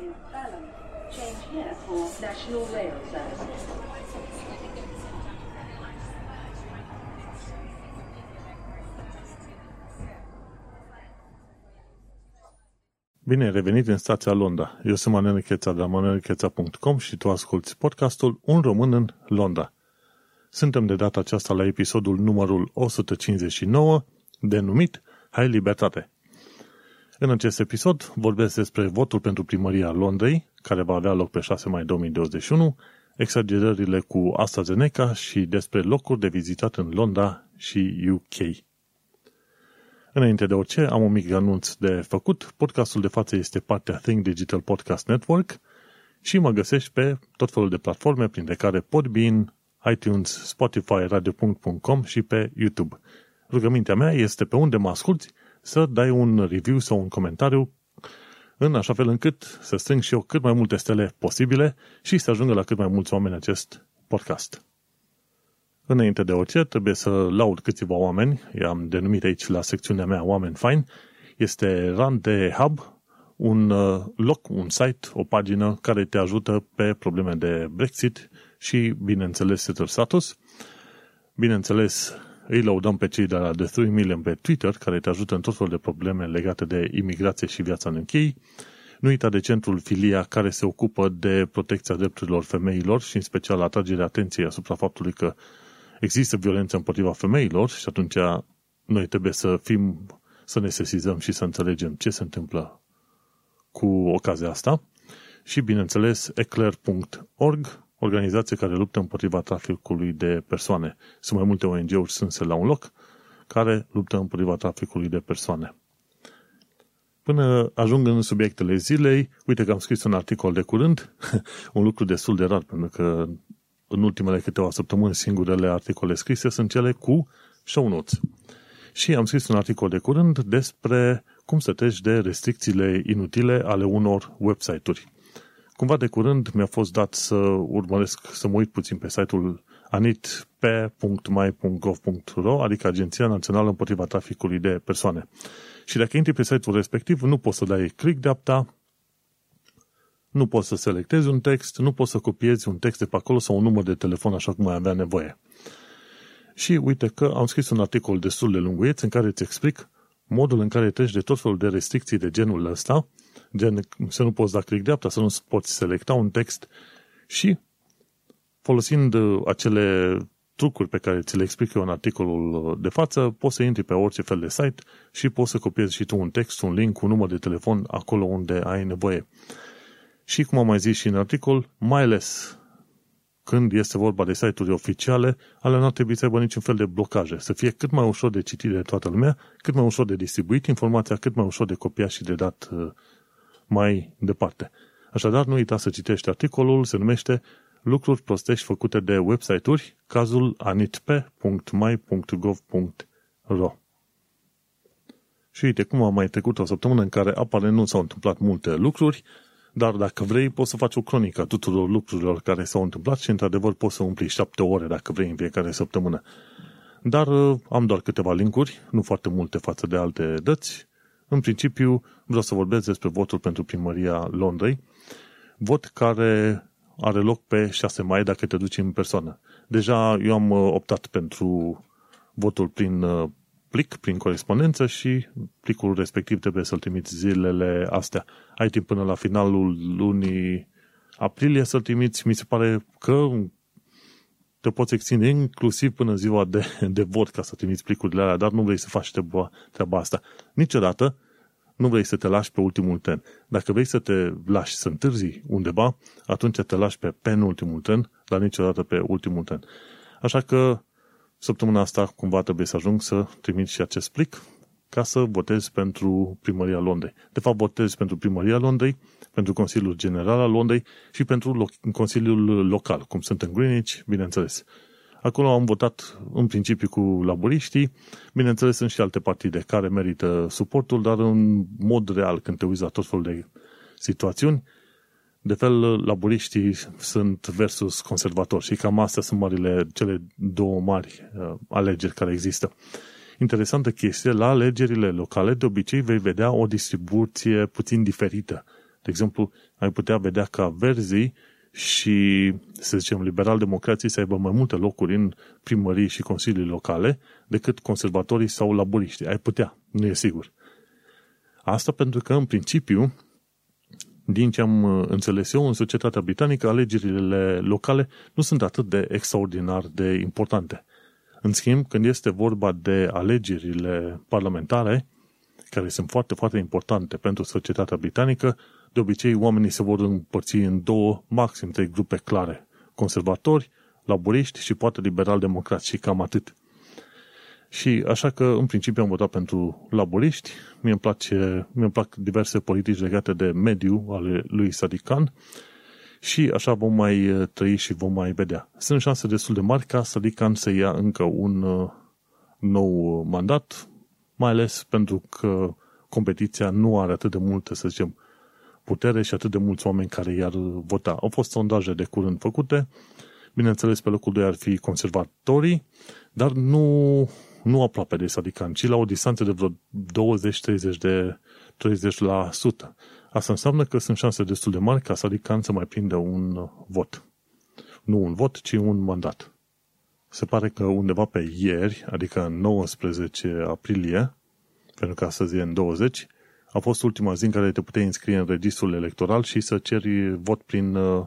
is Balham. Change here for National Rail Services. Bine, revenit în stația Londra. Eu sunt Manuel Cheța de la manuelcheța.com și tu asculti podcastul Un român în Londra. Suntem de data aceasta la episodul numărul 159, denumit Hai Libertate. În acest episod vorbesc despre votul pentru primăria Londrei, care va avea loc pe 6 mai 2021, exagerările cu AstraZeneca și despre locuri de vizitat în Londra și UK. Înainte de orice, am un mic anunț de făcut. Podcastul de față este partea Think Digital Podcast Network și mă găsești pe tot felul de platforme, printre care Podbean, iTunes, Spotify, radio.com și pe YouTube. Rugămintea mea este pe unde mă asculti să dai un review sau un comentariu în așa fel încât să strâng și eu cât mai multe stele posibile și să ajungă la cât mai mulți oameni acest podcast. Înainte de orice, trebuie să laud câțiva oameni, i-am denumit aici la secțiunea mea oameni faini, este Run de Hub, un uh, loc, un site, o pagină care te ajută pe probleme de Brexit și, bineînțeles, setul status. Bineînțeles, îi laudăm pe cei de la The 3 Million pe Twitter, care te ajută în tot felul de probleme legate de imigrație și viața în închei. Nu uita de centrul Filia, care se ocupă de protecția drepturilor femeilor și în special atragerea atenției asupra faptului că există violență împotriva femeilor și atunci noi trebuie să fim, să ne sesizăm și să înțelegem ce se întâmplă cu ocazia asta. Și, bineînțeles, eclair.org, organizație care luptă împotriva traficului de persoane. Sunt mai multe ONG-uri strânse la un loc care luptă împotriva traficului de persoane. Până ajung în subiectele zilei, uite că am scris un articol de curând, un lucru destul de rar, pentru că în ultimele câteva săptămâni singurele articole scrise sunt cele cu show notes. Și am scris un articol de curând despre cum să treci de restricțiile inutile ale unor website-uri. Cumva de curând mi-a fost dat să urmăresc, să mă uit puțin pe site-ul anitp.my.gov.ro, adică Agenția Națională împotriva Traficului de Persoane. Și dacă intri pe site-ul respectiv, nu poți să dai click de apta, nu poți să selectezi un text, nu poți să copiezi un text de pe acolo sau un număr de telefon așa cum ai avea nevoie. Și uite că am scris un articol destul de lunguieț în care îți explic modul în care treci de tot felul de restricții de genul ăsta, gen să nu poți da click dreapta, să nu poți selecta un text și folosind uh, acele trucuri pe care ți le explic eu în articolul de față, poți să intri pe orice fel de site și poți să copiezi și tu un text, un link, un număr de telefon acolo unde ai nevoie. Și cum am mai zis și în articol, mai ales când este vorba de site-uri oficiale, ale nu ar trebui să aibă niciun fel de blocaje, să fie cât mai ușor de citit de toată lumea, cât mai ușor de distribuit informația, cât mai ușor de copiat și de dat uh, mai departe. Așadar, nu uita să citești articolul, se numește Lucruri prostești făcute de website-uri, cazul anitpe.my.gov.ro Și uite cum a mai trecut o săptămână în care apare nu s-au întâmplat multe lucruri, dar dacă vrei, poți să faci o cronică a tuturor lucrurilor care s-au întâmplat și, într-adevăr, poți să umpli șapte ore dacă vrei în fiecare săptămână. Dar uh, am doar câteva linkuri, nu foarte multe față de alte dăți. În principiu, vreau să vorbesc despre votul pentru primăria Londrei, vot care are loc pe 6 mai dacă te duci în persoană. Deja eu am uh, optat pentru votul prin uh, plic prin corespondență și plicul respectiv trebuie să-l trimiți zilele astea. Ai timp până la finalul lunii aprilie să-l trimiți. Mi se pare că te poți extinde inclusiv până ziua de, de vot ca să trimiți plicurile alea, dar nu vrei să faci treaba, treaba asta. Niciodată nu vrei să te lași pe ultimul tren. Dacă vrei să te lași să întârzi undeva, atunci te lași pe penultimul tren, dar niciodată pe ultimul tren. Așa că Săptămâna asta cumva trebuie să ajung să trimit și acest plic ca să votez pentru Primăria Londrei. De fapt, votez pentru Primăria Londrei, pentru Consiliul General al Londrei și pentru Consiliul Local, cum sunt în Greenwich, bineînțeles. Acolo am votat în principiu cu laburiștii, bineînțeles sunt și alte partide care merită suportul, dar în mod real, când te uiți la tot felul de situațiuni, de fel, laburiștii sunt versus conservatori și cam astea sunt marile, cele două mari uh, alegeri care există. Interesantă chestie, la alegerile locale de obicei vei vedea o distribuție puțin diferită De exemplu, ai putea vedea ca verzii și, să zicem, liberal-democrații să aibă mai multe locuri în primării și consilii locale decât conservatorii sau laburiștii. Ai putea, nu e sigur. Asta pentru că, în principiu, din ce am uh, înțeles eu, în societatea britanică, alegerile locale nu sunt atât de extraordinar de importante. În schimb, când este vorba de alegerile parlamentare, care sunt foarte, foarte importante pentru societatea britanică, de obicei oamenii se vor împărți în două, maxim trei grupe clare. Conservatori, laburiști și poate liberal-democrați și cam atât. Și așa că, în principiu, am votat pentru laburiști. Mie îmi, place, mie îmi plac diverse politici legate de mediu ale lui Sadikan și așa vom mai uh, trăi și vom mai vedea. Sunt șanse destul de mari ca Sadikan să ia încă un uh, nou mandat, mai ales pentru că competiția nu are atât de multe, să zicem, putere și atât de mulți oameni care i-ar vota. Au fost sondaje de curând făcute, bineînțeles pe locul 2 ar fi conservatorii, dar nu, nu aproape de Sadikan, ci la o distanță de vreo 20-30 de 30%. Asta înseamnă că sunt șanse destul de mari ca Sadikan să mai prindă un vot. Nu un vot, ci un mandat. Se pare că undeva pe ieri, adică în 19 aprilie, pentru că astăzi e în 20, a fost ultima zi în care te puteai înscrie în registrul electoral și să ceri vot prin uh,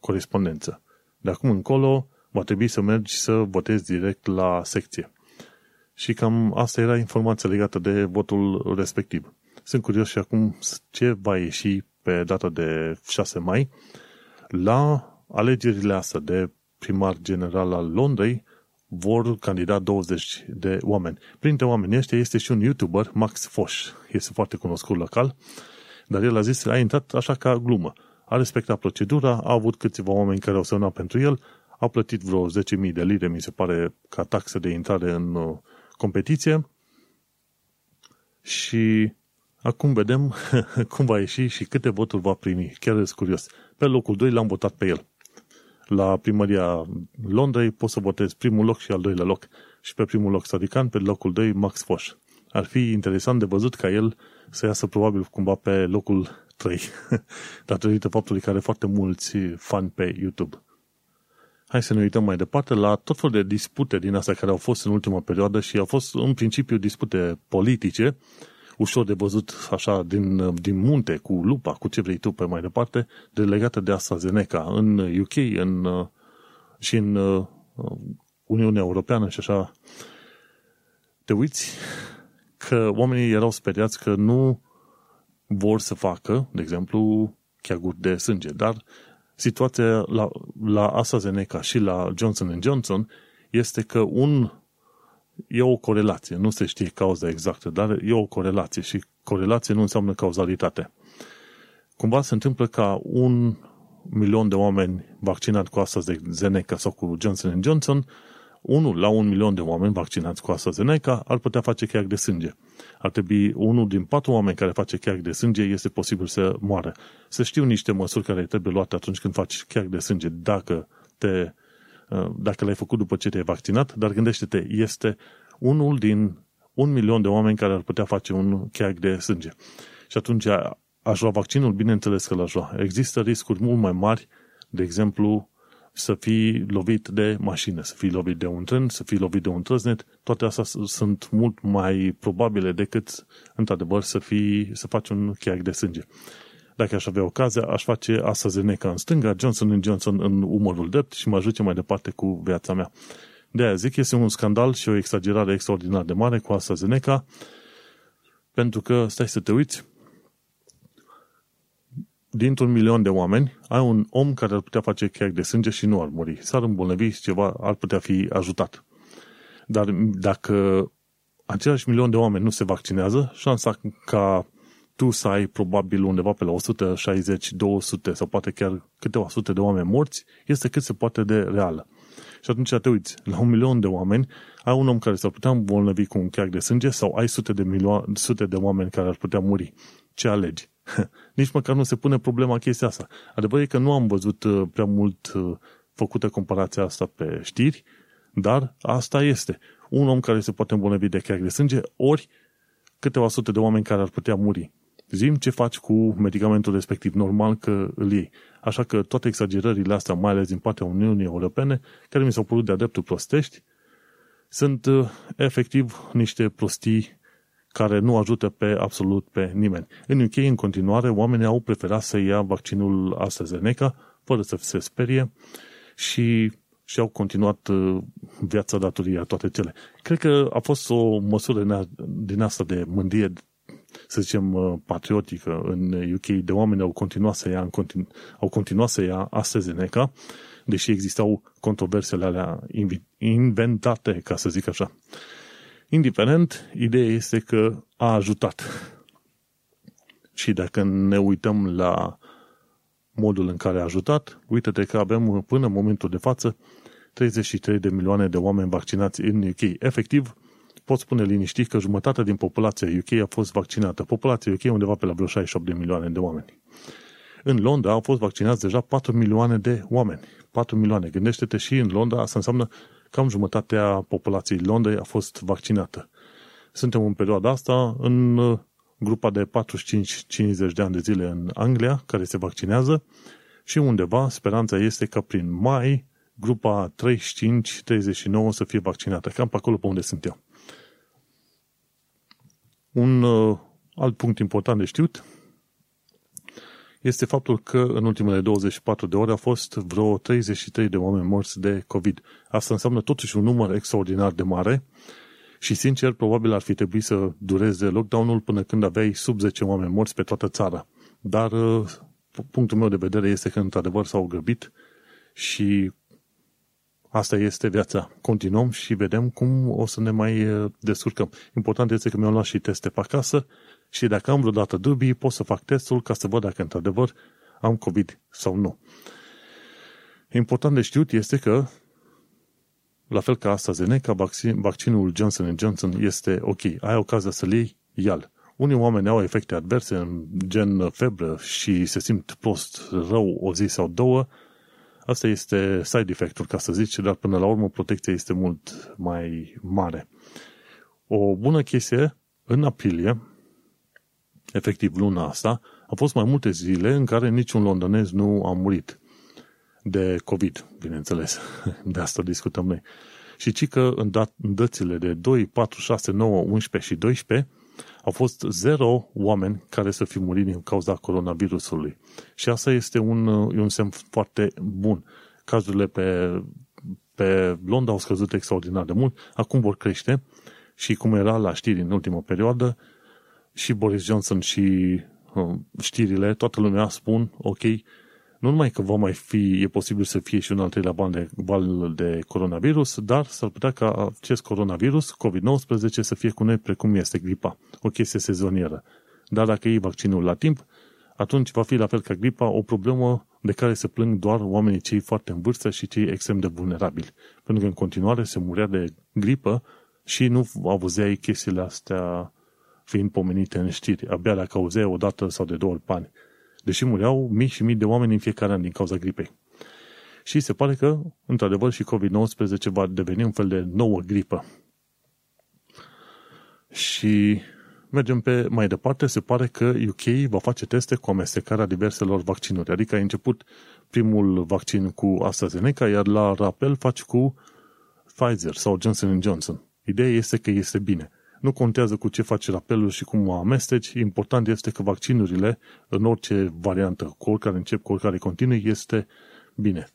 corespondență. De acum încolo va trebui să mergi să votezi direct la secție. Și cam asta era informația legată de votul respectiv. Sunt curios și acum ce va ieși pe data de 6 mai la alegerile astea de primar general al Londrei vor candida 20 de oameni. Printre oamenii ăștia este și un YouTuber, Max Foș. Este foarte cunoscut local, dar el a zis, a intrat așa ca glumă. A respectat procedura, a avut câțiva oameni care au semnat pentru el, a plătit vreo 10.000 de lire, mi se pare, ca taxă de intrare în uh, competiție și acum vedem cum va ieși și câte voturi va primi. Chiar sunt curios. Pe locul 2 l-am votat pe el la primăria Londrei poți să votezi primul loc și al doilea loc. Și pe primul loc Sadikan, pe locul 2 Max Foș. Ar fi interesant de văzut ca el să iasă probabil cumva pe locul 3, datorită faptului că are foarte mulți fani pe YouTube. Hai să ne uităm mai departe la tot felul de dispute din astea care au fost în ultima perioadă și au fost în principiu dispute politice, ușor de văzut așa din, din munte, cu lupa, cu ce vrei tu pe mai departe, de legate de AstraZeneca în UK în, și în Uniunea Europeană și așa. Te uiți că oamenii erau speriați că nu vor să facă, de exemplu, cheaguri de sânge, dar situația la, la AstraZeneca și la Johnson Johnson este că un e o corelație. Nu se știe cauza exactă, dar e o corelație și corelație nu înseamnă cauzalitate. Cumva se întâmplă ca un milion de oameni vaccinați cu AstraZeneca sau cu Johnson Johnson, unul la un milion de oameni vaccinați cu AstraZeneca ar putea face cheag de sânge. Ar trebui unul din patru oameni care face cheag de sânge este posibil să moară. Să știu niște măsuri care trebuie luate atunci când faci cheag de sânge, dacă te Uh, dacă l-ai făcut după ce te-ai vaccinat, dar gândește-te, este unul din un milion de oameni care ar putea face un cheag de sânge. Și atunci aș lua vaccinul, bineînțeles că l-aș lua. Există riscuri mult mai mari, de exemplu, să fii lovit de mașină, să fii lovit de un tren, să fii lovit de un trăznet, toate astea sunt mult mai probabile decât, într-adevăr, să, fii, să faci un cheag de sânge. Dacă aș avea ocazia, aș face AstraZeneca în stânga, Johnson Johnson în umărul drept și mă ajute mai departe cu viața mea. De aia zic, este un scandal și o exagerare extraordinar de mare cu AstraZeneca, pentru că, stai să te uiți, dintr-un milion de oameni, ai un om care ar putea face cheag de sânge și nu ar muri. S-ar îmbolnăvi și ceva ar putea fi ajutat. Dar dacă același milion de oameni nu se vaccinează, șansa ca tu să ai probabil undeva pe la 160, 200 sau poate chiar câteva sute de oameni morți, este cât se poate de reală. Și atunci te uiți, la un milion de oameni, ai un om care s-ar putea îmbolnăvi cu un cheag de sânge sau ai sute de, milioane, sute de oameni care ar putea muri. Ce alegi? Nici măcar nu se pune problema chestia asta. Adevărul e că nu am văzut uh, prea mult uh, făcută comparația asta pe știri, dar asta este. Un om care se poate îmbolnăvi de cheag de sânge, ori câteva sute de oameni care ar putea muri. Zim ce faci cu medicamentul respectiv, normal că îl iei. Așa că toate exagerările astea, mai ales din partea Uniunii Europene, care mi s-au părut de-a dreptul prostești, sunt uh, efectiv niște prostii care nu ajută pe absolut pe nimeni. În UK, în continuare, oamenii au preferat să ia vaccinul AstraZeneca fără să se sperie și și-au continuat uh, viața datoria toate cele. Cred că a fost o măsură din asta de mândrie, să zicem, uh, patriotică în UK, de oameni au continuat să ia, continu- au continuat să ia AstraZeneca, deși existau controversele alea inventate, ca să zic așa. Indiferent, ideea este că a ajutat. Și dacă ne uităm la modul în care a ajutat, uite-te că avem până în momentul de față 33 de milioane de oameni vaccinați în UK. Efectiv, pot spune liniștit că jumătate din populația UK a fost vaccinată. Populația UK undeva pe la vreo 68 de milioane de oameni. În Londra au fost vaccinați deja 4 milioane de oameni. 4 milioane. Gândește-te și în Londra, asta înseamnă cam jumătatea populației Londrei a fost vaccinată. Suntem în perioada asta în uh, grupa de 45-50 de ani de zile în Anglia, care se vaccinează, și undeva speranța este că prin mai grupa 35-39 să fie vaccinată, cam pe acolo pe unde sunt eu. Un uh, alt punct important de știut este faptul că în ultimele 24 de ore au fost vreo 33 de oameni morți de COVID. Asta înseamnă totuși un număr extraordinar de mare și, sincer, probabil ar fi trebuit să dureze lockdown-ul până când aveai sub 10 oameni morți pe toată țara. Dar uh, punctul meu de vedere este că, într-adevăr, s-au grăbit și asta este viața. Continuăm și vedem cum o să ne mai uh, descurcăm. Important este că mi-au luat și teste pe acasă și dacă am vreodată dubii, pot să fac testul ca să văd dacă într-adevăr am COVID sau nu. Important de știut este că, la fel ca AstraZeneca, vaccin, vaccinul Johnson Johnson este ok. Ai ocazia să-l iei, ia Unii oameni au efecte adverse, în gen febră și se simt prost rău o zi sau două. Asta este side effect-ul, ca să zici, dar până la urmă protecția este mult mai mare. O bună chestie, în aprilie, efectiv luna asta, a fost mai multe zile în care niciun londonez nu a murit de COVID, bineînțeles. De asta discutăm noi. Și ci că în, dat, în dățile de 2, 4, 6, 9, 11 și 12 au fost zero oameni care să fi murit din cauza coronavirusului. Și asta este un, un semn foarte bun. Cazurile pe, pe Londra au scăzut extraordinar de mult, acum vor crește și cum era la știri în ultima perioadă, și Boris Johnson și uh, știrile, toată lumea spun, ok, nu numai că va mai fi, e posibil să fie și un al treilea val de, val de coronavirus, dar s-ar putea ca acest coronavirus, COVID-19, să fie cu noi precum este gripa, o chestie sezonieră. Dar dacă iei vaccinul la timp, atunci va fi la fel ca gripa o problemă de care se plâng doar oamenii cei foarte în vârstă și cei extrem de vulnerabili. Pentru că în continuare se murea de gripă și nu auzeai chestiile astea fiind pomenite în știri, abia dacă auzeai o dată sau de două ori pani. Deși mureau mii și mii de oameni în fiecare an din cauza gripei. Și se pare că, într-adevăr, și COVID-19 va deveni un fel de nouă gripă. Și mergem pe mai departe, se pare că UK va face teste cu amestecarea diverselor vaccinuri. Adică a început primul vaccin cu AstraZeneca, iar la rapel faci cu Pfizer sau Johnson Johnson. Ideea este că este bine. Nu contează cu ce faci rapelul și cum o amesteci, important este că vaccinurile, în orice variantă, cu oricare încep, cu oricare continui, este bine.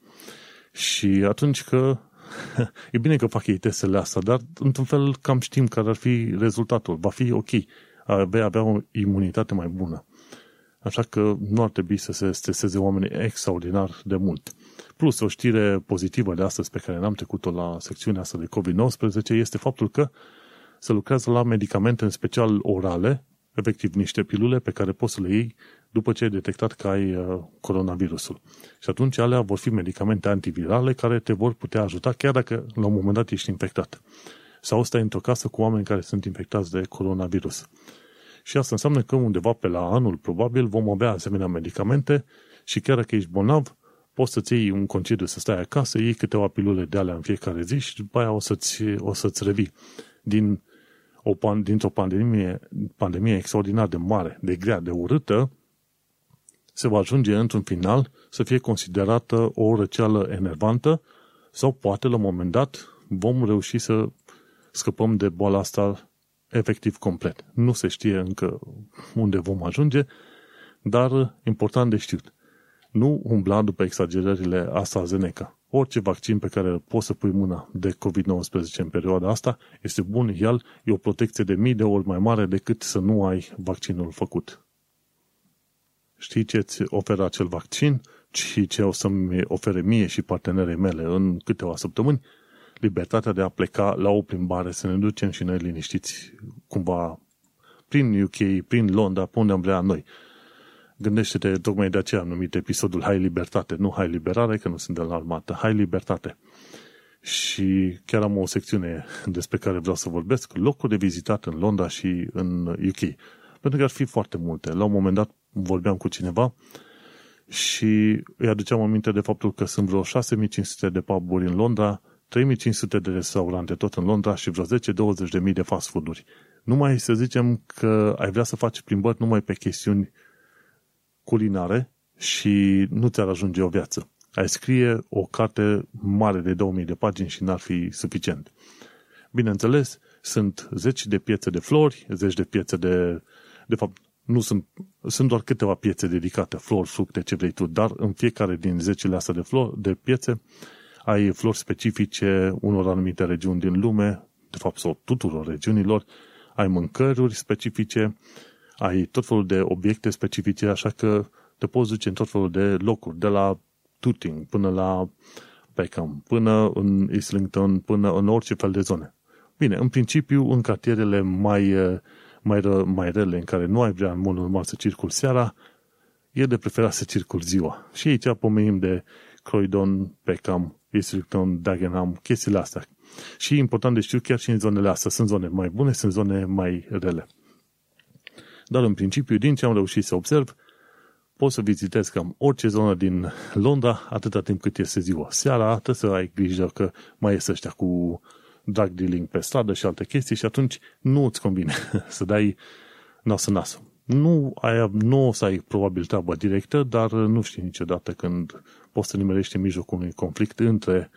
Și atunci că e bine că fac ei testele astea, dar într-un fel cam știm care ar fi rezultatul. Va fi ok. Vei avea o imunitate mai bună. Așa că nu ar trebui să se streseze oamenii extraordinar de mult. Plus, o știre pozitivă de astăzi pe care n-am trecut-o la secțiunea asta de COVID-19 este faptul că se lucrează la medicamente, în special orale, efectiv niște pilule pe care poți să le iei după ce ai detectat că ai uh, coronavirusul. Și atunci alea vor fi medicamente antivirale care te vor putea ajuta chiar dacă la un moment dat ești infectat. Sau stai într-o casă cu oameni care sunt infectați de coronavirus. Și asta înseamnă că undeva pe la anul probabil vom avea asemenea medicamente și chiar dacă ești bolnav, poți să-ți iei un concediu să stai acasă, iei câteva pilule de alea în fiecare zi și după aia o să-ți, o să-ți revii din o pan- dintr-o pandemie, pandemie extraordinar de mare, de grea, de urâtă, se va ajunge într-un final să fie considerată o răceală enervantă sau poate la un moment dat vom reuși să scăpăm de boala asta efectiv complet. Nu se știe încă unde vom ajunge, dar important de știut. Nu umbla după exagerările AstraZeneca. Orice vaccin pe care poți să pui mâna de COVID-19 în perioada asta este bun, el e o protecție de mii de ori mai mare decât să nu ai vaccinul făcut. Știi ce îți oferă acel vaccin și ce o să-mi ofere mie și partenerei mele în câteva săptămâni? Libertatea de a pleca la o plimbare, să ne ducem și noi liniștiți cumva prin UK, prin Londra, pe unde am vrea noi Gândește-te, tocmai de aceea am numit episodul Hai Libertate, nu Hai Liberare, că nu sunt de la armată, Hai Libertate. Și chiar am o secțiune despre care vreau să vorbesc, locuri de vizitat în Londra și în UK. Pentru că ar fi foarte multe. La un moment dat vorbeam cu cineva și îi aduceam aminte de faptul că sunt vreo 6500 de puburi în Londra, 3500 de restaurante tot în Londra și vreo 10-20 de mii de fast food-uri. Numai să zicem că ai vrea să faci plimbări numai pe chestiuni culinare și nu ți-ar ajunge o viață. Ai scrie o carte mare de 2000 de pagini și n-ar fi suficient. Bineînțeles, sunt zeci de piețe de flori, zeci de piețe de... De fapt, nu sunt, sunt doar câteva piețe dedicate, flori, fructe, ce vrei tu, dar în fiecare din zecile astea de, flori, de piețe ai flori specifice unor anumite regiuni din lume, de fapt sau tuturor regiunilor, ai mâncăruri specifice, ai tot felul de obiecte specifice, așa că te poți duce în tot felul de locuri, de la Tooting până la Peckham, până în Islington, până în orice fel de zone. Bine, în principiu, în cartierele mai, mai, ră, mai rele, în care nu ai vrea în mod normal să circul seara, e de preferat să circul ziua. Și aici pomenim de Croydon, Peckham, Islington, Dagenham, chestiile astea. Și important de știut, chiar și în zonele astea, sunt zone mai bune, sunt zone mai rele. Dar în principiu, din ce am reușit să observ, poți să vizitezi cam orice zonă din Londra atâta timp cât este ziua. Seara trebuie să ai grijă că mai ies ăștia cu drug dealing pe stradă și alte chestii și atunci nu îți convine să dai nas în nas. Nu, ai, nu o să ai probabil treabă directă, dar nu știi niciodată când poți să nimerești în mijlocul unui conflict între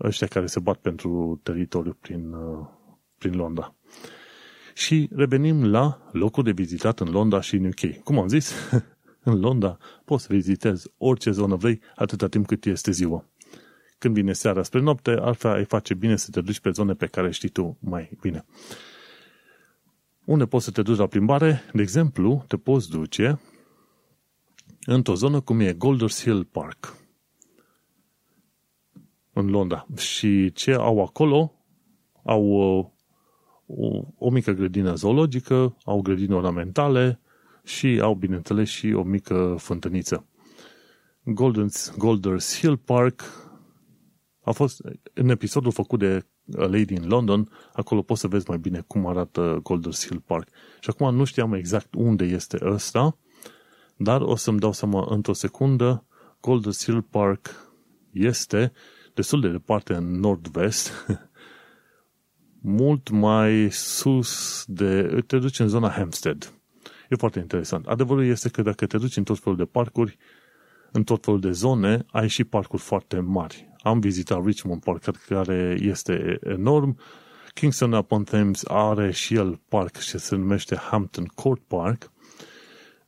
ăștia care se bat pentru teritoriu prin, prin Londra. Și revenim la locul de vizitat în Londra și în UK. Cum am zis, în Londra poți să vizitezi orice zonă vrei atâta timp cât este ziua. Când vine seara spre noapte, altfel ai face bine să te duci pe zone pe care știi tu mai bine. Unde poți să te duci la plimbare? De exemplu, te poți duce într-o zonă cum e Golders Hill Park în Londra. Și ce au acolo? Au uh, o, o mică grădină zoologică, au grădini ornamentale și au, bineînțeles, și o mică fântâniță. Golden's, Golders Hill Park a fost, în episodul făcut de A Lady in London, acolo poți să vezi mai bine cum arată Golders Hill Park. Și acum nu știam exact unde este ăsta, dar o să-mi dau seama într-o secundă, Golders Hill Park este destul de departe în nord-vest, mult mai sus de... te duci în zona Hampstead. E foarte interesant. Adevărul este că dacă te duci în tot felul de parcuri, în tot felul de zone, ai și parcuri foarte mari. Am vizitat Richmond Park, care este enorm. Kingston upon Thames are și el parc ce se numește Hampton Court Park.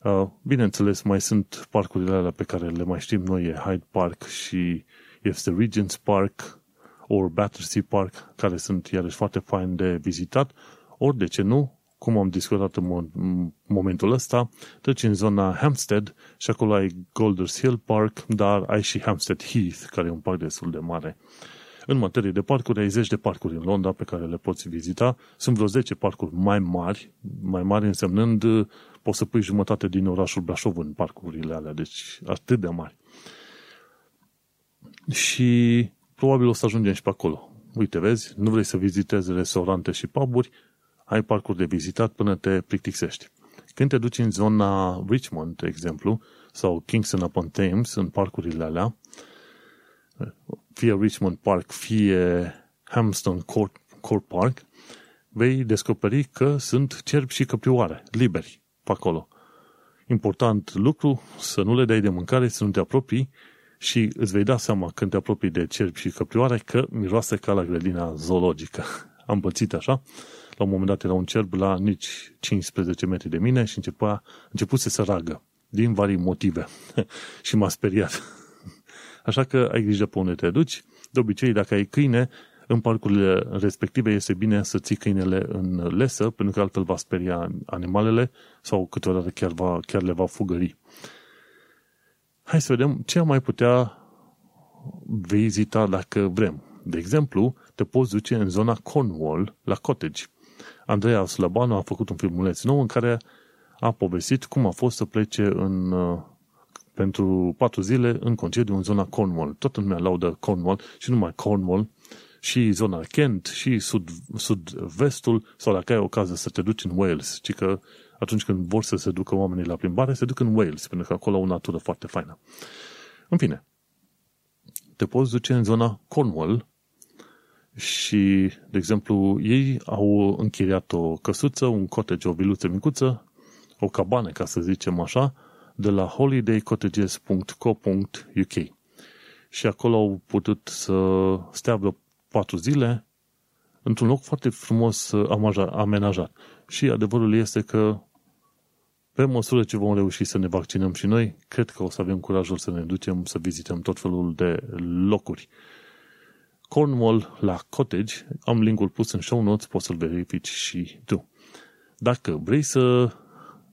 Uh, bineînțeles, mai sunt parcurile alea pe care le mai știm noi, e Hyde Park și este Regent's Park, ori Battersea Park, care sunt iarăși foarte fain de vizitat, ori de ce nu, cum am discutat în momentul ăsta, treci în zona Hampstead și acolo ai Golders Hill Park, dar ai și Hampstead Heath, care e un parc destul de mare. În materie de parcuri, ai zeci de parcuri în Londra pe care le poți vizita. Sunt vreo 10 parcuri mai mari, mai mari însemnând poți să pui jumătate din orașul Brașov în parcurile alea, deci atât de mari. Și probabil o să ajungem și pe acolo. Uite, vezi, nu vrei să vizitezi restaurante și puburi, ai parcuri de vizitat până te plictisești. Când te duci în zona Richmond, de exemplu, sau Kingston upon Thames, în parcurile alea, fie Richmond Park, fie Hamston Court, Court Park, vei descoperi că sunt cerbi și căprioare, liberi, pe acolo. Important lucru, să nu le dai de mâncare, să nu te apropii și îți vei da seama când te apropii de cerbi și căprioare că miroase ca la grădina zoologică. Am pățit așa. La un moment dat era un cerb la nici 15 metri de mine și începea, început să se ragă din vari motive. și m-a speriat. Așa că ai grijă pe unde te duci. De obicei, dacă ai câine, în parcurile respective este bine să ții câinele în lesă, pentru că altfel va speria animalele sau câteodată chiar, va, chiar le va fugări. Hai să vedem ce am mai putea vizita dacă vrem. De exemplu, te poți duce în zona Cornwall, la cottage. Andreea Slăbanu a făcut un filmuleț nou în care a povestit cum a fost să plece în, uh, pentru patru zile în concediu în zona Cornwall. Toată lumea laudă Cornwall și numai Cornwall, și zona Kent, și sud, sud-vestul, sau dacă ai ocazia să te duci în Wales, ci că atunci când vor să se ducă oamenii la plimbare, se duc în Wales, pentru că acolo au o natură foarte faină. În fine, te poți duce în zona Cornwall și, de exemplu, ei au închiriat o căsuță, un cottage, o viluță micuță, o cabană, ca să zicem așa, de la holidaycottages.co.uk. Și acolo au putut să stea vreo patru zile într-un loc foarte frumos amenajat. Și adevărul este că pe măsură ce vom reuși să ne vaccinăm și noi, cred că o să avem curajul să ne ducem să vizităm tot felul de locuri. Cornwall la Cottage, am linkul pus în show notes, poți să-l verifici și tu. Dacă vrei să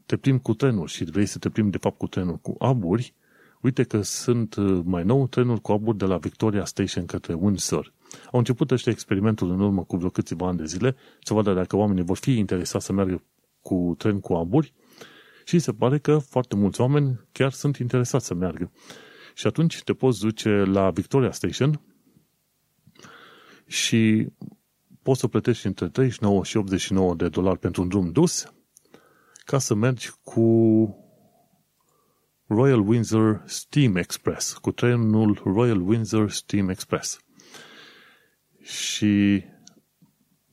te plimbi cu trenul și vrei să te plimbi de fapt cu trenul cu aburi, uite că sunt mai nou trenuri cu aburi de la Victoria Station către Windsor. Au început ăștia experimentul în urmă cu vreo câțiva ani de zile, să vadă dacă oamenii vor fi interesați să meargă cu tren cu aburi și se pare că foarte mulți oameni chiar sunt interesați să meargă. Și atunci te poți duce la Victoria Station și poți să plătești între 39 și 89 de dolari pentru un drum dus ca să mergi cu Royal Windsor Steam Express, cu trenul Royal Windsor Steam Express și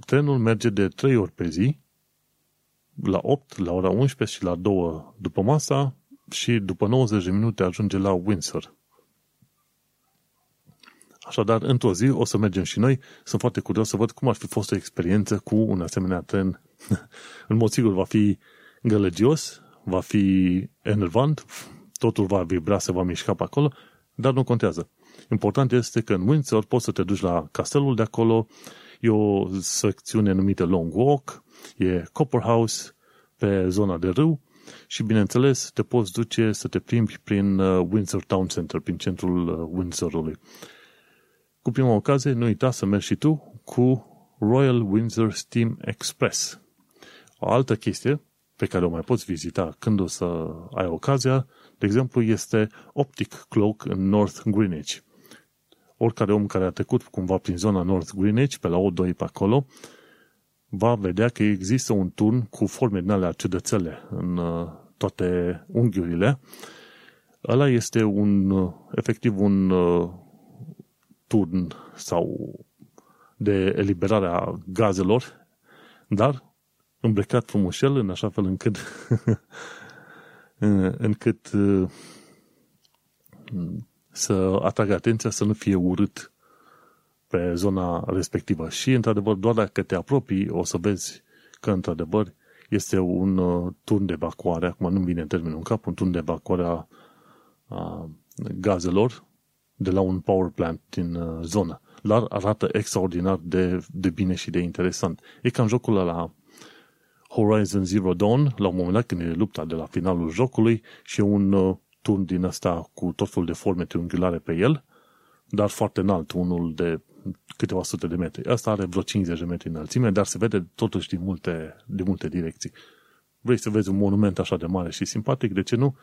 trenul merge de 3 ori pe zi, la 8, la ora 11 și la 2 după masa și după 90 de minute ajunge la Windsor. Așadar, într-o zi o să mergem și noi. Sunt foarte curios să văd cum ar fi fost o experiență cu un asemenea tren. în mod sigur va fi gălăgios, va fi enervant, totul va vibra, se va mișca pe acolo, dar nu contează. Important este că în Windsor poți să te duci la castelul de acolo, e o secțiune numită Long Walk, e Copper House pe zona de râu și, bineînțeles, te poți duce să te plimbi prin uh, Windsor Town Center, prin centrul uh, Windsorului. Cu prima ocazie, nu uita să mergi și tu cu Royal Windsor Steam Express. O altă chestie pe care o mai poți vizita când o să ai ocazia, de exemplu, este Optic Cloak în North Greenwich oricare om care a trecut cumva prin zona North Greenwich, pe la O2 pe acolo, va vedea că există un turn cu forme din alea ciudățele în uh, toate unghiurile. Ăla este un, uh, efectiv un uh, turn sau de eliberare a gazelor, dar îmbrăcat frumușel în așa fel încât încât să atragă atenția să nu fie urât pe zona respectivă. Și, într-adevăr, doar dacă te apropii, o să vezi că, într-adevăr, este un uh, turn de evacuare, acum nu vine în termenul în cap, un turn de evacuare a, a gazelor de la un power plant din uh, zonă. Dar arată extraordinar de, de bine și de interesant. E ca în jocul la Horizon Zero Dawn, la un moment dat când e lupta de la finalul jocului și un uh, turn din asta cu tot felul de forme triunghiulare pe el, dar foarte înalt, unul de câteva sute de metri. Asta are vreo 50 de metri înălțime, dar se vede totuși din multe, din multe direcții. Vrei să vezi un monument așa de mare și simpatic, de ce nu?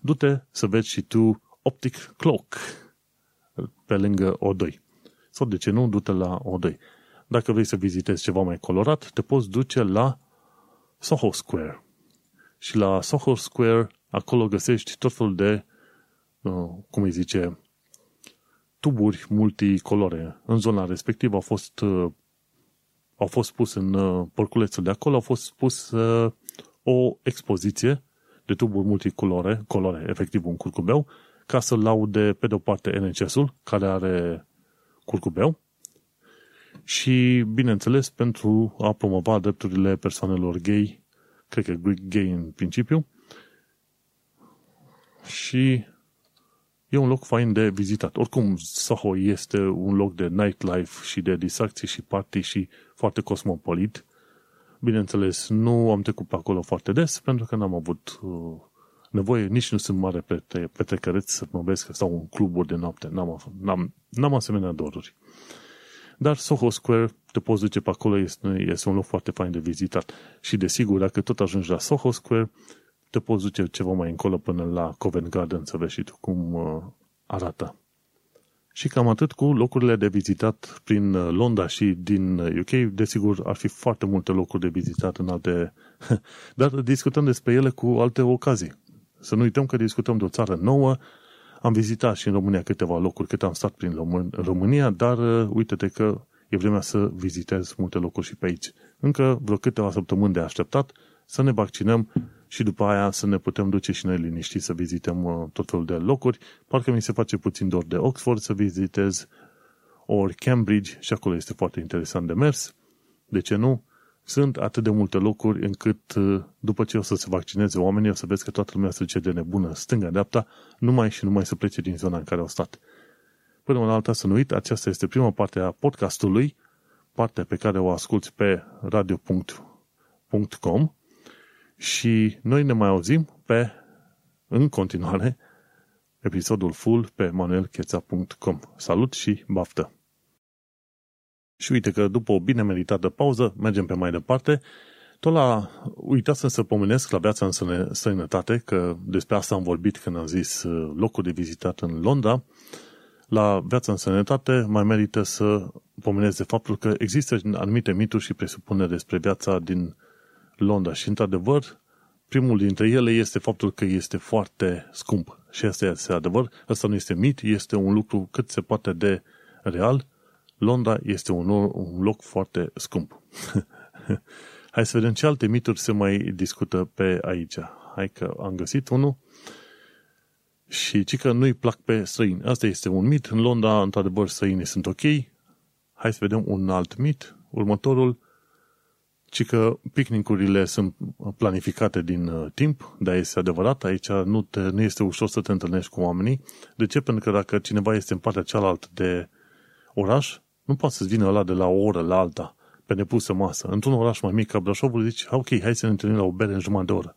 Du-te să vezi și tu Optic Clock pe lângă O2. Sau de ce nu, du-te la O2. Dacă vrei să vizitezi ceva mai colorat, te poți duce la Soho Square. Și la Soho Square Acolo găsești tot felul de, uh, cum îi zice, tuburi multicolore. În zona respectivă au fost uh, au fost pus în uh, porculețul de acolo, au fost pus uh, o expoziție de tuburi multicolore, colore, efectiv un curcubeu, ca să laude pe de o parte NHS-ul, care are curcubeu, și, bineînțeles, pentru a promova drepturile persoanelor gay, cred că gay în principiu, și e un loc fain de vizitat. Oricum, Soho este un loc de nightlife și de distracții și party și foarte cosmopolit. Bineînțeles, nu am trecut pe acolo foarte des pentru că n-am avut uh, nevoie, nici nu sunt mare petrecăreți să mă vezi că stau în cluburi de noapte. N-am, n-am, n-am asemenea doruri. Dar Soho Square, te poți duce pe acolo, este, este un loc foarte fain de vizitat. Și desigur, dacă tot ajungi la Soho Square, te poți duce ceva mai încolo până la Covent Garden să vezi și tu cum uh, arată. Și cam atât cu locurile de vizitat prin uh, Londra și din UK. Uh, desigur, ar fi foarte multe locuri de vizitat în alte... Dar discutăm despre ele cu alte ocazii. Să nu uităm că discutăm de o țară nouă. Am vizitat și în România câteva locuri cât am stat prin România, dar uite-te că e vremea să vizitez multe locuri și pe aici. Încă vreo câteva săptămâni de așteptat să ne vaccinăm și după aia să ne putem duce și noi liniștiți să vizităm uh, tot felul de locuri. Parcă mi se face puțin dor de Oxford să vizitez, ori Cambridge și acolo este foarte interesant de mers. De ce nu? Sunt atât de multe locuri încât uh, după ce o să se vaccineze oamenii, o să vezi că toată lumea se duce de nebună stânga-dreapta, numai și numai să plece din zona în care au stat. Până în alta să nu uit, aceasta este prima parte a podcastului, partea pe care o asculti pe radio.com și noi ne mai auzim pe, în continuare, episodul full pe manuelcheța.com. Salut și baftă! Și uite că după o bine meritată pauză, mergem pe mai departe. Tot la, uitasem să pomenesc la viața în străinătate, că despre asta am vorbit când am zis uh, locul de vizitat în Londra. La viața în sănătate mai merită să pomenesc de faptul că există anumite mituri și presupuneri despre viața din Londra și, într-adevăr, primul dintre ele este faptul că este foarte scump. Și asta este adevăr. Asta nu este mit, este un lucru cât se poate de real. Londra este un, un loc foarte scump. Hai să vedem ce alte mituri se mai discută pe aici. Hai că am găsit unul. Și ci că nu-i plac pe străini. Asta este un mit. În Londra, într-adevăr, străinii sunt ok. Hai să vedem un alt mit. Următorul ci că picnicurile sunt planificate din uh, timp, dar este adevărat, aici nu, te, nu este ușor să te întâlnești cu oamenii. De ce? Pentru că dacă cineva este în partea cealaltă de oraș, nu poate să vină ăla de la o oră la alta pe nepusă masă. Într-un oraș mai mic ca Brașovul zici, ok, hai să ne întâlnim la o bere în jumătate de oră.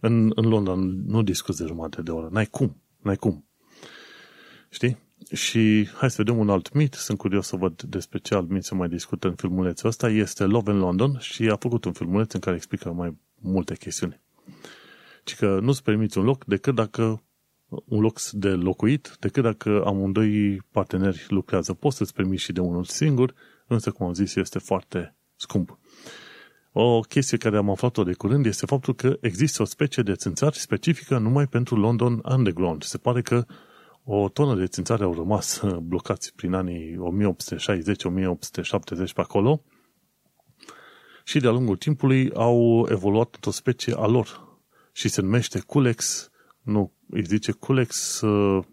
În, în Londra nu discuți de jumătate de oră. N-ai cum. N-ai cum. Știi? Și hai să vedem un alt mit, sunt curios să văd despre ce alt mit se mai discută în filmulețul ăsta, este Love in London și a făcut un filmuleț în care explică mai multe chestiuni. Și că nu-ți permiți un loc decât dacă un loc de locuit, decât dacă amândoi parteneri lucrează. Poți să-ți permiți și de unul singur, însă, cum am zis, este foarte scump. O chestie care am aflat-o de curând este faptul că există o specie de țânțari specifică numai pentru London Underground. Se pare că o tonă de țințari au rămas blocați prin anii 1860-1870 pe acolo și de-a lungul timpului au evoluat într-o specie a lor și se numește Culex, nu, îi zice Culex uh,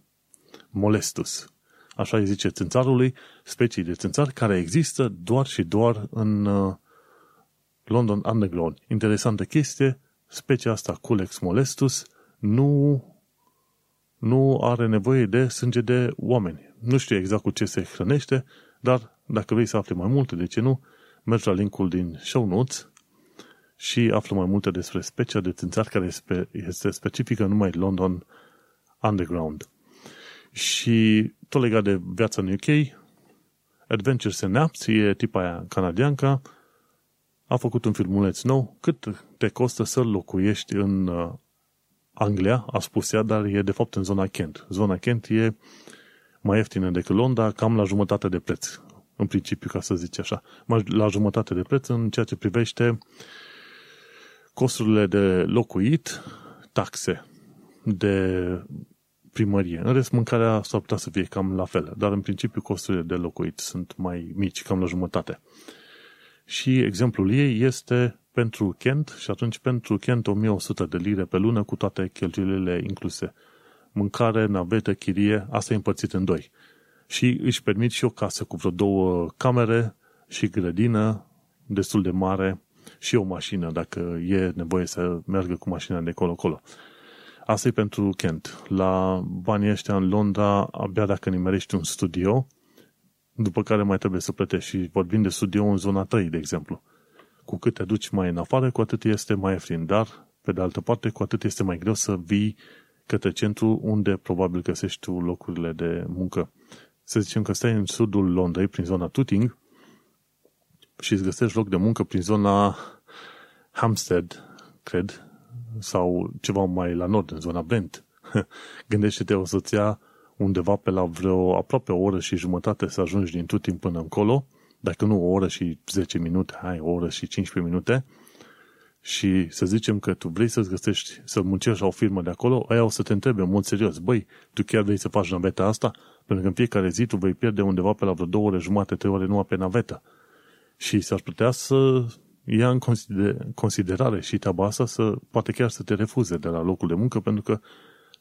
molestus. Așa îi zice țânțarului, specii de țânțar care există doar și doar în uh, London Underground. Interesantă chestie, specia asta Culex molestus nu nu are nevoie de sânge de oameni. Nu știu exact cu ce se hrănește, dar dacă vrei să afli mai multe, de ce nu, mergi la linkul din show notes și află mai multe despre specia de țânțar care este specifică numai London Underground. Și tot legat de viața în UK, Adventures in Apps, e tipa aia canadianca, a făcut un filmuleț nou, cât te costă să locuiești în uh, Anglia, a spus ea, dar e de fapt în zona Kent. Zona Kent e mai ieftină decât Londra, cam la jumătate de preț, în principiu, ca să zici așa. La jumătate de preț în ceea ce privește costurile de locuit, taxe de primărie. În rest, mâncarea s-ar putea să fie cam la fel, dar în principiu costurile de locuit sunt mai mici, cam la jumătate. Și exemplul ei este pentru Kent și atunci pentru Kent 1100 de lire pe lună cu toate cheltuielile incluse. Mâncare, navetă, chirie, asta e împărțit în doi. Și își permit și o casă cu vreo două camere și grădină destul de mare și o mașină, dacă e nevoie să meargă cu mașina de colo-colo. Asta e pentru Kent. La banii ăștia în Londra, abia dacă nimerești un studio, după care mai trebuie să plătești. Și vorbim de studio în zona 3, de exemplu. Cu cât te duci mai în afară, cu atât este mai ieftin. Dar, pe de altă parte, cu atât este mai greu să vii către centru unde probabil găsești tu locurile de muncă. Să zicem că stai în sudul Londrei, prin zona Tooting, și îți găsești loc de muncă prin zona Hampstead, cred, sau ceva mai la nord, în zona Brent. Gândește-te o să-ți ia undeva pe la vreo aproape o oră și jumătate să ajungi din Tutin până încolo, dacă nu o oră și 10 minute, hai, o oră și 15 minute, și să zicem că tu vrei să-ți găsești, să muncești la o firmă de acolo, aia o să te întrebe în mod serios, băi, tu chiar vrei să faci naveta asta? Pentru că în fiecare zi tu vei pierde undeva pe la vreo două ore jumate, trei ore numai pe navetă. Și s-ar putea să ia în considerare și treaba asta să poate chiar să te refuze de la locul de muncă pentru că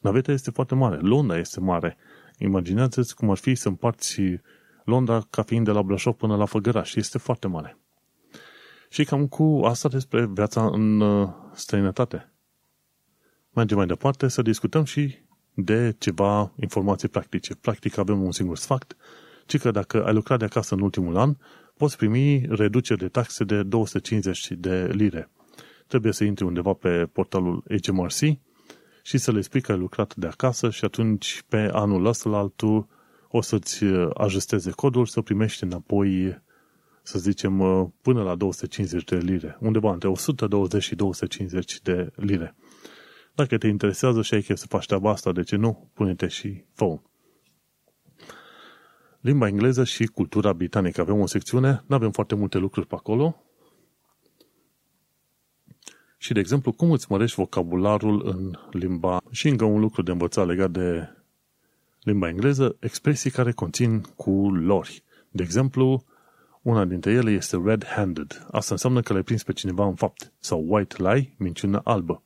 naveta este foarte mare, Londra este mare. Imaginează-ți cum ar fi să împarți Londra ca fiind de la Brașov până la Făgăraș. Este foarte mare. Și cam cu asta despre viața în uh, străinătate. Mergem mai departe să discutăm și de ceva informații practice. Practic avem un singur sfact, ci că dacă ai lucrat de acasă în ultimul an, poți primi reduceri de taxe de 250 de lire. Trebuie să intri undeva pe portalul HMRC și să le spui că ai lucrat de acasă și atunci pe anul ăsta altul o să-ți ajusteze codul să primești înapoi, să zicem, până la 250 de lire. Undeva între 120 și 250 de lire. Dacă te interesează și ai chef să faci treaba asta, de ce nu? Pune-te și fă limba engleză și cultura britanică. Avem o secțiune, nu avem foarte multe lucruri pe acolo. Și, de exemplu, cum îți mărești vocabularul în limba... Și încă un lucru de învățat legat de limba engleză, expresii care conțin culori. De exemplu, una dintre ele este red-handed. Asta înseamnă că l-ai prins pe cineva în fapt. Sau white lie, minciună albă.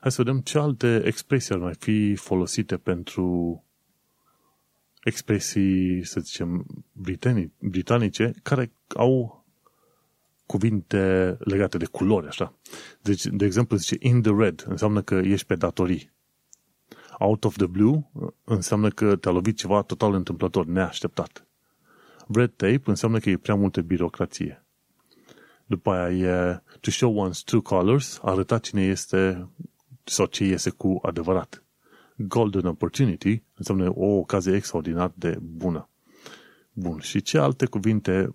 Hai să vedem ce alte expresii ar mai fi folosite pentru expresii, să zicem, britanice, care au cuvinte legate de culori, așa. Deci, de exemplu, zice in the red, înseamnă că ești pe datorii. Out of the blue înseamnă că te-a lovit ceva total întâmplător, neașteptat. Red tape înseamnă că e prea multă birocrație. După aia e to show one's true colors, arăta cine este sau ce iese cu adevărat golden opportunity înseamnă o ocazie extraordinar de bună. Bun. Și ce alte cuvinte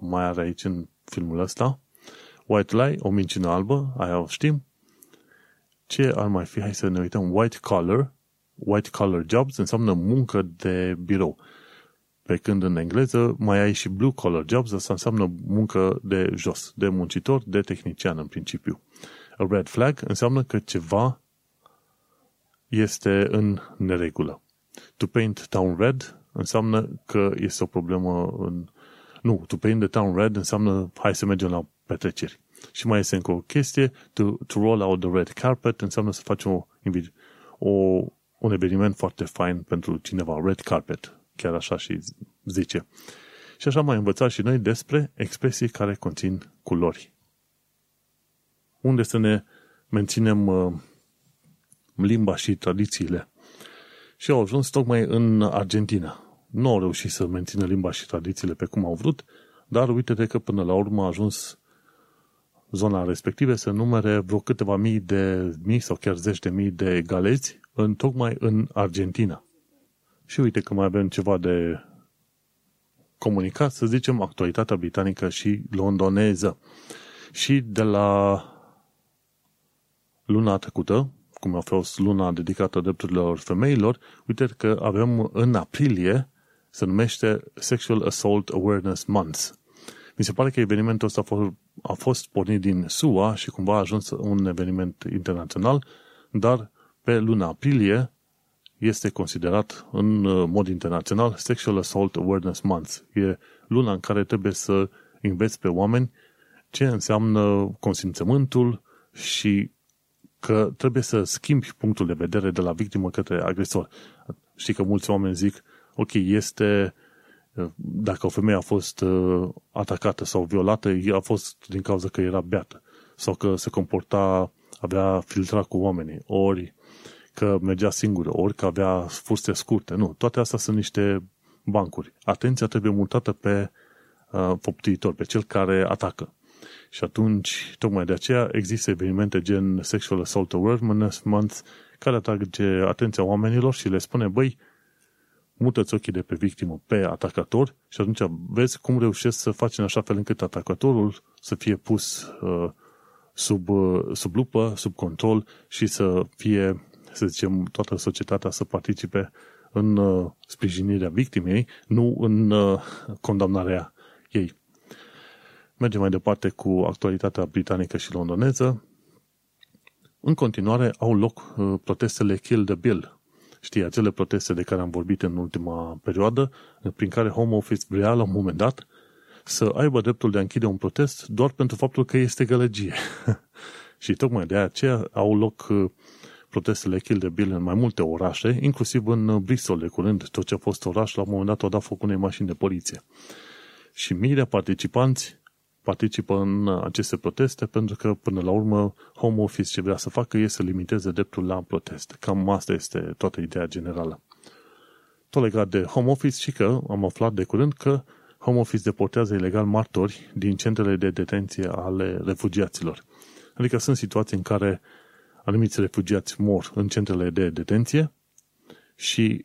mai are aici în filmul ăsta? White lie, o minciună albă, aia o știm. Ce ar mai fi? Hai să ne uităm. White collar. White collar jobs înseamnă muncă de birou. Pe când în engleză mai ai și blue collar jobs, asta înseamnă muncă de jos, de muncitor, de tehnician în principiu. A red flag înseamnă că ceva este în neregulă. To paint town red înseamnă că este o problemă în... Nu, to paint the town red înseamnă hai să mergem la petreceri. Și mai este încă o chestie, to, to roll out the red carpet înseamnă să faci o, o, un eveniment foarte fain pentru cineva, red carpet, chiar așa și zice. Și așa mai învățat și noi despre expresii care conțin culori. Unde să ne menținem uh, limba și tradițiile. Și au ajuns tocmai în Argentina. Nu au reușit să mențină limba și tradițiile pe cum au vrut, dar uite că până la urmă a ajuns zona respective să numere vreo câteva mii de mii sau chiar zeci de mii de galeți în, tocmai în Argentina. Și uite că mai avem ceva de comunicat, să zicem, actualitatea britanică și londoneză. Și de la luna trecută, cum a fost luna dedicată drepturilor femeilor, uite că avem în aprilie, se numește Sexual Assault Awareness Month. Mi se pare că evenimentul ăsta a fost, a fost pornit din SUA și cumva a ajuns un eveniment internațional, dar pe luna aprilie este considerat în mod internațional Sexual Assault Awareness Month. E luna în care trebuie să înveți pe oameni ce înseamnă consimțământul și că trebuie să schimbi punctul de vedere de la victimă către agresor. Știi că mulți oameni zic, ok, este dacă o femeie a fost uh, atacată sau violată, a fost din cauza că era beată sau că se comporta, avea filtrat cu oamenii, ori că mergea singură, ori că avea furse scurte. Nu, toate astea sunt niște bancuri. Atenția trebuie mutată pe uh, foptuitor, pe cel care atacă. Și atunci, tocmai de aceea, există evenimente gen Sexual Assault Awareness Month care atrage atenția oamenilor și le spune, băi, mută-ți ochii de pe victimă pe atacator și atunci vezi cum reușești să faci în așa fel încât atacatorul să fie pus uh, sub, uh, sub lupă, sub control și să fie, să zicem, toată societatea să participe în uh, sprijinirea victimei, nu în uh, condamnarea ei. Mergem mai departe cu actualitatea britanică și londoneză. În continuare au loc uh, protestele Kill the Bill, Știi, acele proteste de care am vorbit în ultima perioadă, prin care Home Office vrea la un moment dat să aibă dreptul de a închide un protest doar pentru faptul că este gălăgie. și tocmai de aceea au loc uh, protestele Kill the Bill în mai multe orașe, inclusiv în uh, Bristol de curând, tot ce a fost oraș, la un moment dat au dat foc unei mașini de poliție. Și mii de participanți participă în aceste proteste pentru că, până la urmă, Home Office ce vrea să facă este să limiteze dreptul la proteste. Cam asta este toată ideea generală. Tot legat de Home Office și că am aflat de curând că Home Office deportează ilegal martori din centrele de detenție ale refugiaților. Adică sunt situații în care anumiți refugiați mor în centrele de detenție și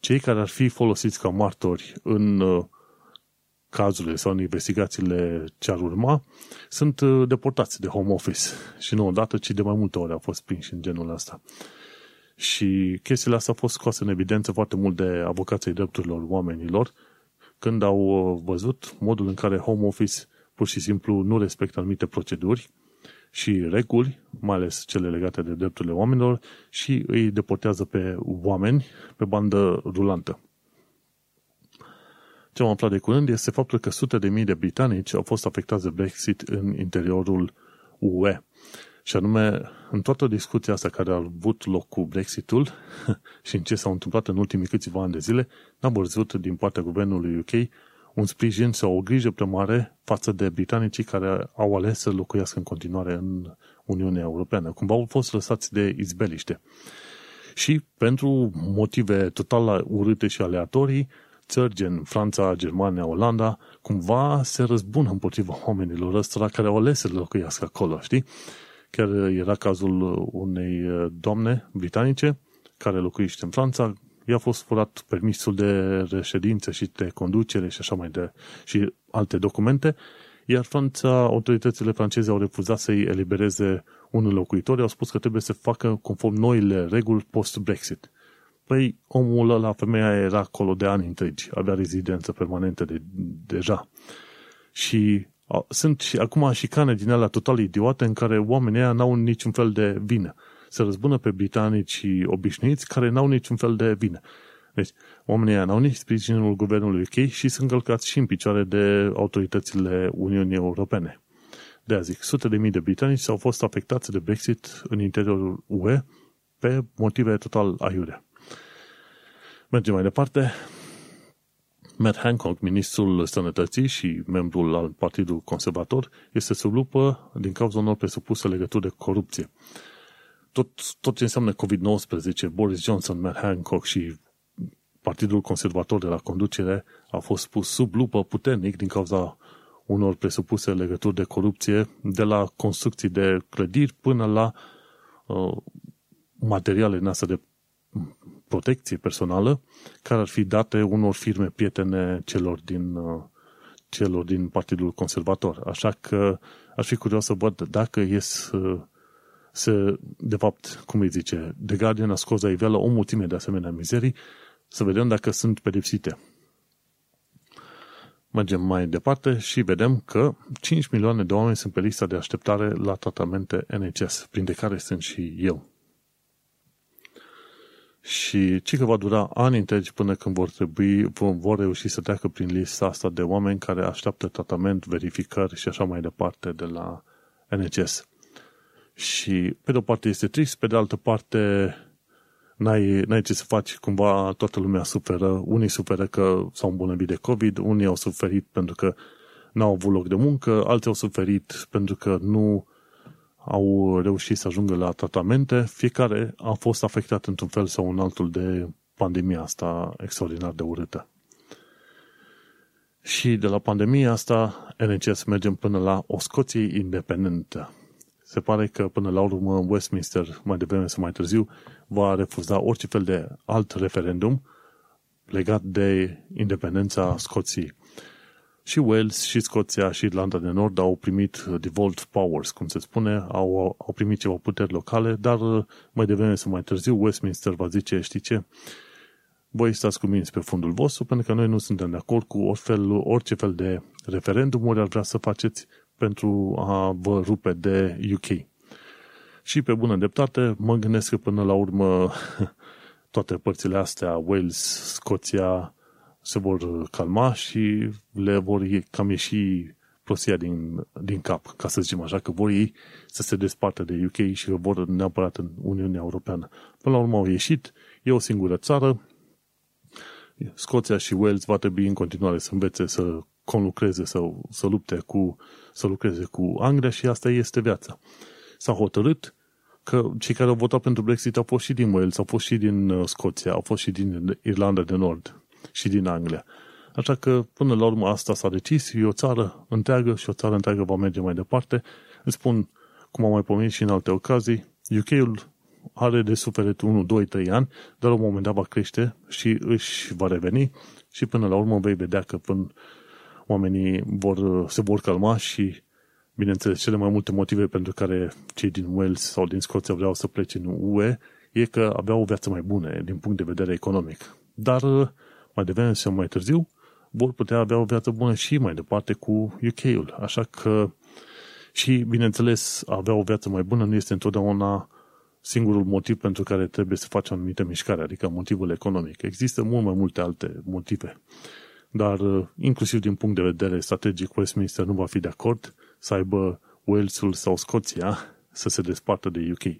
cei care ar fi folosiți ca martori în uh, cazurile sau în investigațiile ce ar urma, sunt uh, deportați de home office. Și nu odată, ci de mai multe ori au fost prinși în genul ăsta. Și chestiile astea au fost scoase în evidență foarte mult de avocații drepturilor oamenilor când au uh, văzut modul în care home office pur și simplu nu respectă anumite proceduri și reguli, mai ales cele legate de drepturile oamenilor, și îi deportează pe oameni pe bandă rulantă. Ce am aflat de curând este faptul că sute de mii de britanici au fost afectați de Brexit în interiorul UE. Și anume, în toată discuția asta care a avut loc cu Brexitul și în ce s-au întâmplat în ultimii câțiva ani de zile, n-am văzut din partea guvernului UK un sprijin sau o grijă prea mare față de britanicii care au ales să locuiască în continuare în Uniunea Europeană. Cumva au fost lăsați de izbeliște. Și pentru motive total urâte și aleatorii, țări gen Franța, Germania, Olanda, cumva se răzbună împotriva oamenilor ăstora care au ales să locuiască acolo, știi? Chiar era cazul unei doamne britanice care locuiește în Franța, i-a fost furat permisul de reședință și de conducere și așa mai de și alte documente, iar Franța, autoritățile franceze au refuzat să-i elibereze unul locuitor, au spus că trebuie să facă conform noile reguli post-Brexit. Păi omul ăla, femeia era acolo de ani întregi, avea rezidență permanentă de, deja. Și a, sunt și acum și cane din alea total idiote în care oamenii ăia n-au niciun fel de vină. Se răzbună pe britanici obișnuiți care n-au niciun fel de vină. Deci, oamenii ăia n-au nici sprijinul guvernului UK și sunt călcați și în picioare de autoritățile Uniunii Europene. De a zic, sute de mii de britanici s-au fost afectați de Brexit în interiorul UE pe motive total aiure. Mergem mai departe. Matt Hancock, ministrul sănătății și membrul al Partidului Conservator, este sub lupă din cauza unor presupuse legături de corupție. Tot, tot ce înseamnă COVID-19, Boris Johnson, Matt Hancock și Partidul Conservator de la conducere a fost pus sub lupă puternic din cauza unor presupuse legături de corupție, de la construcții de clădiri până la uh, materiale în de protecție personală care ar fi date unor firme prietene celor din, uh, celor din Partidul Conservator. Așa că aș fi curios să văd dacă ies să, de fapt, cum îi zice, The Guardian a scos la iveală o mulțime de asemenea mizerii, să vedem dacă sunt pedepsite. Mergem mai departe și vedem că 5 milioane de oameni sunt pe lista de așteptare la tratamente NHS, printre care sunt și eu. și ci că va dura ani întregi până când vor trebui, vor reuși să treacă prin lista asta de oameni care așteaptă tratament, verificări și așa mai departe de la NHS. Și pe de o parte este trist, pe de altă parte n-ai, n-ai ce să faci, cumva toată lumea suferă, unii suferă că s-au îmbolnăvit de COVID, unii au suferit pentru că n-au avut loc de muncă, alții au suferit pentru că nu au reușit să ajungă la tratamente, fiecare a fost afectat într-un fel sau un altul de pandemia asta extraordinar de urâtă. Și de la pandemia asta, NHS mergem până la o Scoție independentă. Se pare că până la urmă Westminster, mai devreme sau mai târziu, va refuza orice fel de alt referendum legat de independența Scoției. Și Wales, și Scoția, și Irlanda de Nord au primit devolved powers, cum se spune, au, au primit ceva puteri locale, dar mai devreme sau mai târziu Westminster va zice, știi ce, voi stați cu minți pe fundul vostru, pentru că noi nu suntem de acord cu orice fel, orice fel de referendumuri ar vrea să faceți pentru a vă rupe de UK. Și pe bună dreptate, mă gândesc că până la urmă toate părțile astea, Wales, Scoția, se vor calma și le vor cam ieși prostia din, din cap, ca să zicem așa, că vor ei să se despartă de UK și că vor neapărat în Uniunea Europeană. Până la urmă au ieșit, e o singură țară, Scoția și Wales va trebui în continuare să învețe să conlucreze, să, să lupte cu, să lucreze cu Anglia și asta este viața. S-a hotărât că cei care au votat pentru Brexit au fost și din Wales, au fost și din uh, Scoția, au fost și din Irlanda de Nord și din Anglia. Așa că, până la urmă, asta s-a decis, e o țară întreagă și o țară întreagă va merge mai departe. Îți spun, cum am mai pomenit și în alte ocazii, UK-ul are de suferit 1, 2, 3 ani, dar la un moment dat va crește și își va reveni și până la urmă vei vedea că până oamenii vor, se vor calma și bineînțeles cele mai multe motive pentru care cei din Wales sau din Scoția vreau să plece în UE e că aveau o viață mai bună din punct de vedere economic. Dar mai devreme sau mai târziu vor putea avea o viață bună și mai departe cu UK-ul. Așa că și, bineînțeles, avea o viață mai bună nu este întotdeauna singurul motiv pentru care trebuie să faci o anumită mișcare, adică motivul economic. Există mult mai multe alte motive. Dar, uh, inclusiv din punct de vedere strategic, Westminster nu va fi de acord să aibă Walesul sau Scoția să se despartă de UK.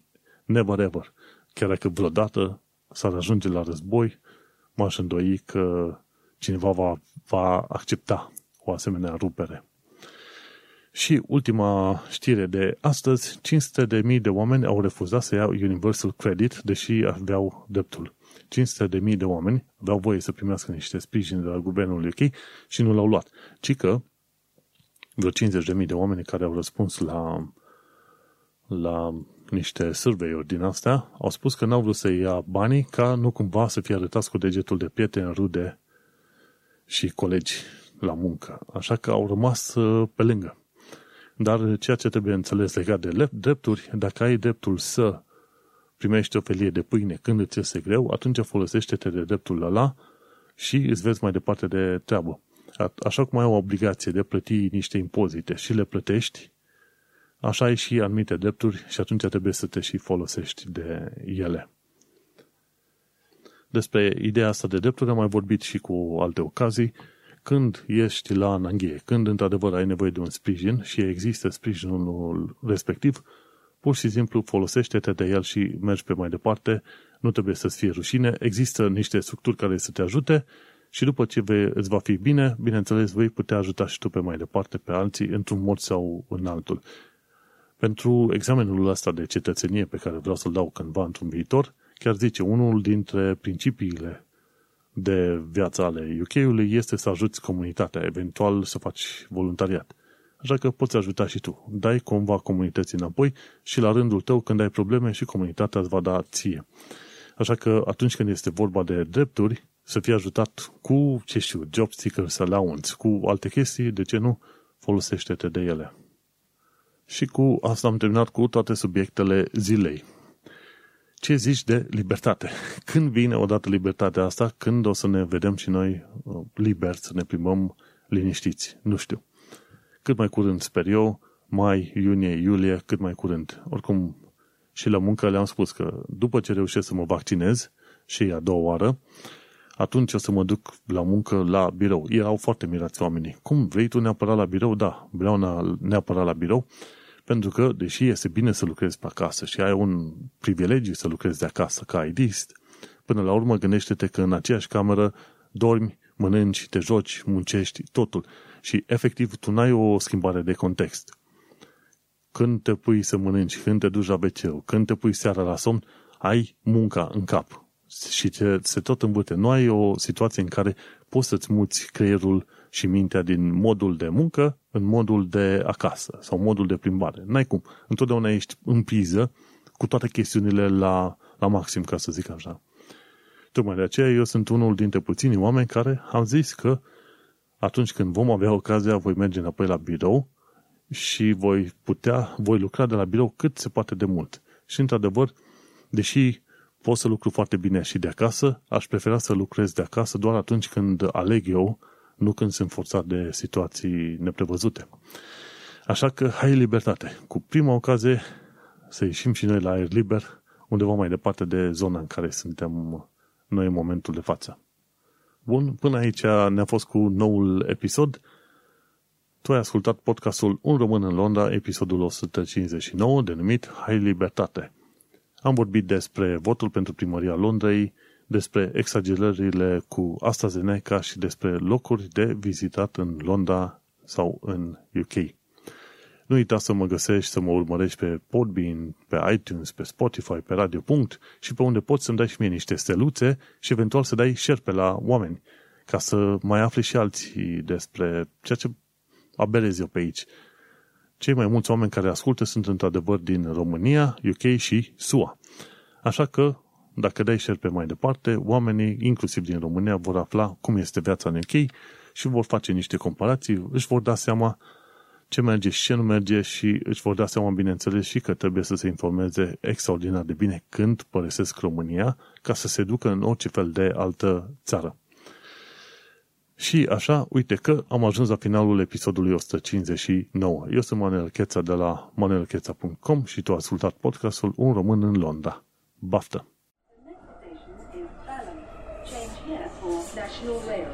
Never ever. Chiar dacă vreodată s-ar ajunge la război, m-aș îndoi că cineva va, va accepta o asemenea rupere. Și ultima știre de astăzi, 500 de mii de oameni au refuzat să iau Universal Credit, deși aveau dreptul. 500 de mii de oameni aveau voie să primească niște sprijin de la guvernul UK și nu l-au luat. Ci că vreo 50 de mii de oameni care au răspuns la, la niște survey din astea au spus că n-au vrut să ia banii ca nu cumva să fie arătați cu degetul de prieteni, rude și colegi la muncă. Așa că au rămas uh, pe lângă. Dar ceea ce trebuie înțeles legat de drepturi, dacă ai dreptul să primești o felie de pâine când îți este greu, atunci folosește-te de dreptul ăla și îți vezi mai departe de treabă. Așa cum ai o obligație de plăti niște impozite și le plătești, așa ai și anumite drepturi și atunci trebuie să te și folosești de ele. Despre ideea asta de drepturi am mai vorbit și cu alte ocazii, când ești la ananghie, când într-adevăr ai nevoie de un sprijin și există sprijinul respectiv, pur și simplu folosește-te de el și mergi pe mai departe, nu trebuie să-ți fie rușine, există niște structuri care să te ajute și după ce vei, îți va fi bine, bineînțeles, vei putea ajuta și tu pe mai departe pe alții într-un mod sau în altul. Pentru examenul ăsta de cetățenie pe care vreau să-l dau cândva într-un viitor, chiar zice, unul dintre principiile de viața ale UK-ului este să ajuți comunitatea, eventual să faci voluntariat. Așa că poți ajuta și tu. Dai cumva comunității înapoi și la rândul tău, când ai probleme, și comunitatea îți va da ție. Așa că atunci când este vorba de drepturi, să fii ajutat cu, ce știu, job seekers allowance, cu alte chestii, de ce nu, folosește-te de ele. Și cu asta am terminat cu toate subiectele zilei. Ce zici de libertate? Când vine odată libertatea asta? Când o să ne vedem și noi uh, liberi, să ne plimbăm liniștiți? Nu știu. Cât mai curând, sper eu, mai, iunie, iulie, cât mai curând. Oricum, și la muncă le-am spus că după ce reușesc să mă vaccinez, și a doua oară, atunci o să mă duc la muncă la birou. Erau foarte mirați oamenii. Cum vrei tu neapărat la birou? Da, vreau neapărat la birou, pentru că, deși este bine să lucrezi pe acasă și ai un privilegiu să lucrezi de acasă ca IDist, până la urmă gândește-te că în aceeași cameră dormi, mănânci, te joci, muncești, totul. Și efectiv tu n-ai o schimbare de context. Când te pui să mănânci, când te duci la wc când te pui seara la somn, ai munca în cap. Și te, se tot îmbute. Nu ai o situație în care poți să-ți muți creierul și mintea din modul de muncă în modul de acasă sau modul de plimbare. N-ai cum. Întotdeauna ești în priză cu toate chestiunile la, la maxim, ca să zic așa. Tocmai de aceea eu sunt unul dintre puținii oameni care am zis că atunci când vom avea ocazia, voi merge înapoi la birou și voi putea, voi lucra de la birou cât se poate de mult. Și într-adevăr, deși pot să lucru foarte bine și de acasă, aș prefera să lucrez de acasă doar atunci când aleg eu, nu când sunt forțat de situații neprevăzute. Așa că hai libertate. Cu prima ocazie să ieșim și noi la aer liber, undeva mai departe de zona în care suntem noi în momentul de față. Bun, până aici ne-a fost cu noul episod. Tu ai ascultat podcastul Un român în Londra, episodul 159, denumit Hai Libertate. Am vorbit despre votul pentru primăria Londrei, despre exagerările cu AstraZeneca și despre locuri de vizitat în Londra sau în UK. Nu uita să mă găsești, să mă urmărești pe Podbean, pe iTunes, pe Spotify, pe Radio. Punct, și pe unde poți să-mi dai și mie niște steluțe și eventual să dai share pe la oameni, ca să mai afle și alții despre ceea ce abelez eu pe aici. Cei mai mulți oameni care ascultă sunt într-adevăr din România, UK și SUA. Așa că, dacă dai share pe mai departe, oamenii, inclusiv din România, vor afla cum este viața în UK și vor face niște comparații, își vor da seama ce merge și ce nu merge și își vor da seama, bineînțeles, și că trebuie să se informeze extraordinar de bine când părăsesc România ca să se ducă în orice fel de altă țară. Și așa, uite că am ajuns la finalul episodului 159. Eu sunt Manuel Cheța de la manuelcheța.com și tu ai ascultat podcastul Un român în Londra. Baftă! The next station is Balham. Change here for National Rail Service.